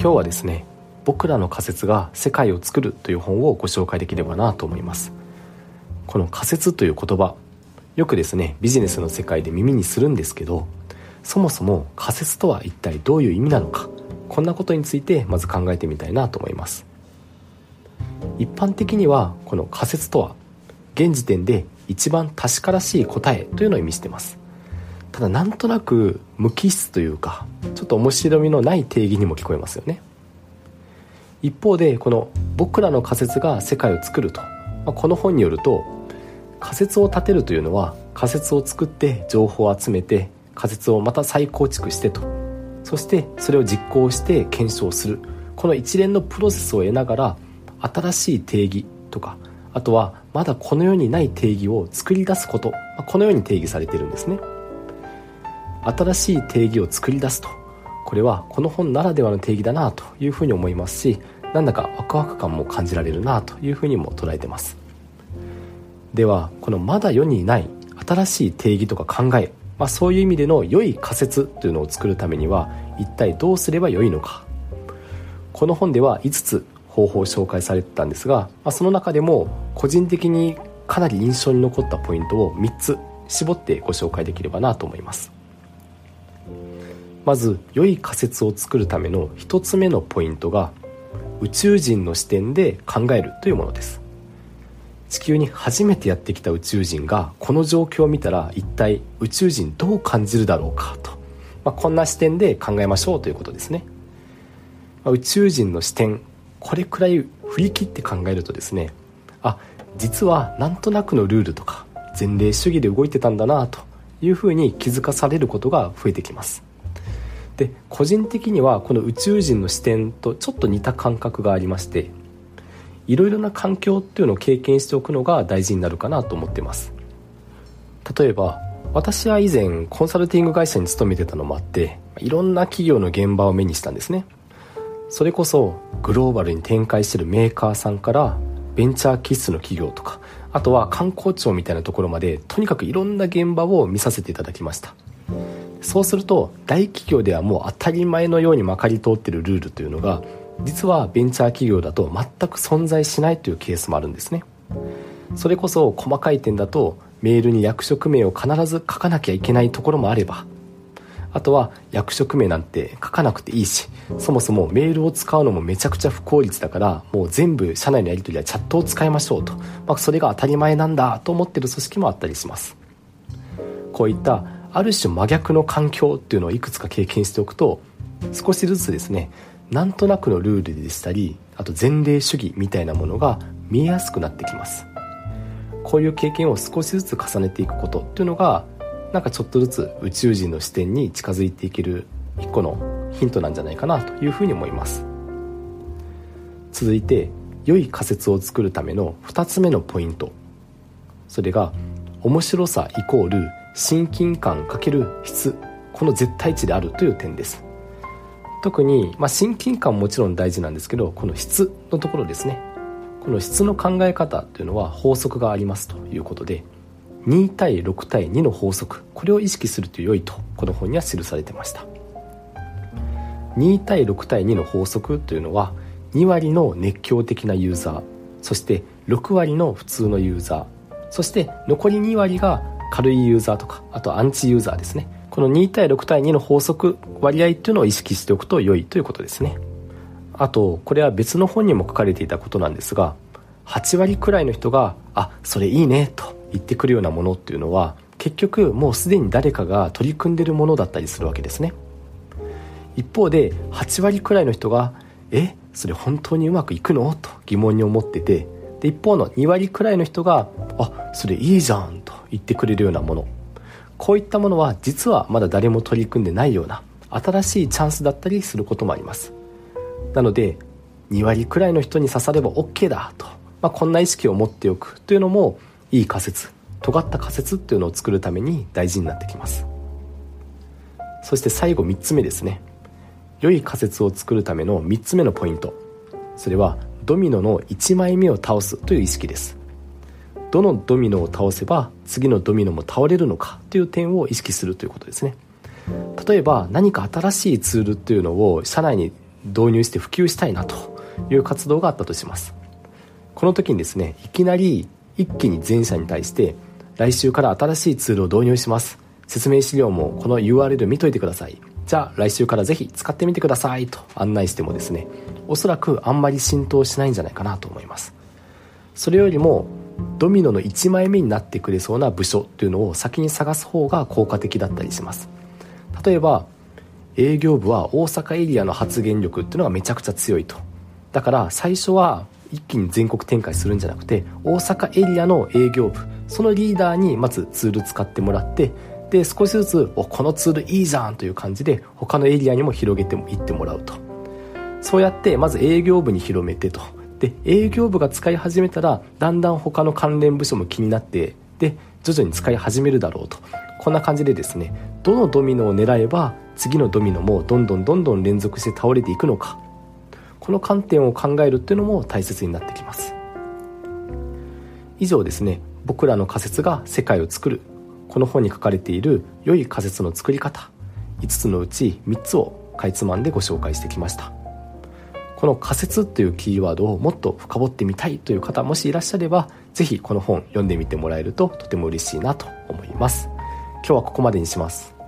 今日はですね僕らの仮説が世界を作るという本をご紹介できればなと思います。この仮説という言葉よくですねビジネスの世界で耳にするんですけどそもそも仮説とは一体どういう意味なのかこんなことについてまず考えてみたいなと思います。一般的にはこの仮説とは現時点で一番確からしい答えというのを意味してます。ただなんとなく無機質というかちょっと面白みのない定義にも聞こえますよね。一方でこの「僕らの仮説が世界を作ると」まあ、この本によると仮説を立てるというのは仮説を作って情報を集めて仮説をまた再構築してと。そしてそれを実行して検証する。この一連のプロセスを得ながら新しい定義とかあとはまだこの世にない定義を作り出すことこのように定義されているんですね。新しい定義を作り出すと。これはこの本ならではの定義だなというふうに思いますしなんだかワクワク感も感じられるなというふうにも捉えてます。ではこのまだ世にない新しい定義とか考え、まあ、そういう意味での良い仮説というのを作るためには一体どうすればよいのか。この本では5つ方法を紹介されてたんですが、まあ、その中でも個人的にかなり印象に残ったポイントを3つ絞ってご紹介できればなと思います。まず良い仮説を作るための1つ目のポイントが宇宙人の視点で考えるというものです。地球に初めてやってきた宇宙人がこの状況を見たら一体宇宙人どう感じるだろうかと、まあ、こんな視点で考えましょうということですね、まあ、宇宙人の視点これくらい振り切って考えるとですねあ実はなんとなくのルールとか前例主義で動いてたんだなというふうに気づかされることが増えてきます。で個人的にはこの宇宙人の視点とちょっと似た感覚がありましていろいろな環境っていうのを経験しておくのが大事になるかなと思ってます。例えば私は以前コンサルティング会社に勤めてたのもあっていろんな企業の現場を目にしたんですね。それこそグローバルに展開してるメーカーさんからベンチャー気質の企業とかあとは観光庁みたいなところまでとにかくいろんな現場を見させていただきました。そうすると大企業ではもう当たり前のようにまかり通ってるルールというのが実はベンチャー企業だと全く存在しないというケースもあるんですね。それこそ細かい点だとメールに役職名を必ず書かなきゃいけないところもあればあとは役職名なんて書かなくていいしそもそもメールを使うのもめちゃくちゃ不効率だからもう全部社内のやり取りはチャットを使いましょうと、まあ、それが当たり前なんだと思ってる組織もあったりします。こういったある種真逆の環境っていうのをいくつか経験しておくと少しずつですねなんとなくのルールでしたりあと前例主義みたいなものが見えやすくなってきます。こういう経験を少しずつ重ねていくことっていうのがなんかちょっとずつ宇宙人の視点に近づいていける一個のヒントなんじゃないかなというふうに思います。続いて良い仮説を作るための2つ目のポイント。それが面白さイコール親近感×質この絶対値であるという点です。特に、まあ、親近感ももちろん大事なんですけどこの質のところですね。この質の考え方というのは法則がありますということで2対6対2の法則これを意識すると良いとこの本には記されてました。2対6対2の法則というのは2割の熱狂的なユーザーそして6割の普通のユーザーそして残り2割が軽いユーザーとかあとアンチユーザーですね。この2対6対2の法則割合っていうのを意識しておくと良いということですね。あとこれは別の本にも書かれていたことなんですが8割くらいの人が「あそれいいね」と言ってくるようなものっていうのは結局もうすでに誰かが取り組んでるものだったりするわけですね。一方で8割くらいの人が「えそれ本当にうまくいくの?」と疑問に思っててで一方の2割くらいの人が「あそれいいじゃん」と言ってくれるようなもの。こういったものは実はまだ誰も取り組んでないような新しいチャンスだったりすることもあります。なので2割くらいの人に刺されば OK だと、まあ、こんな意識を持っておくというのもいい仮説尖った仮説っていうのを作るために大事になってきます。そして最後3つ目ですね。良い仮説を作るための3つ目のポイント。それはドミノの1枚目を倒すという意識です。どのドミノを倒せば次のドミノも倒れるのかという点を意識するということですね。例えば何か新しいツールっていうのを社内に導入して普及したいなという活動があったとします。この時にですねいきなり一気に全社に対して来週から新しいツールを導入します。説明資料もこの URL 見といてください。じゃあ来週からぜひ使ってみてくださいと案内してもですねおそらくあんまり浸透しないんじゃないかなと思います。それよりもドミノの1枚目になってくれそうな部署というのを先に探す方が効果的だったりします。例えば営業部は大阪エリアの発言力っていうのがめちゃくちゃ強いと。だから最初は一気に全国展開するんじゃなくて大阪エリアの営業部そのリーダーにまずツール使ってもらってで少しずつおこのツールいいじゃんという感じで他のエリアにも広げていってもらうと。そうやってまず営業部に広めてと。で営業部が使い始めたらだんだん他の関連部署も気になってで徐々に使い始めるだろうと。こんな感じでですねどのドミノを狙えば次のドミノもどんどんどんどん連続して倒れていくのか。この観点を考えるっていうのも大切になってきます。以上ですね僕らの仮説が世界を作るこの本に書かれている良い仮説の作り方5つのうち3つをかいつまんでご紹介してきました。この仮説というキーワードをもっと深掘ってみたいという方もしいらっしゃれば是非この本読んでみてもらえるととても嬉しいなと思います。今日はここまでにします。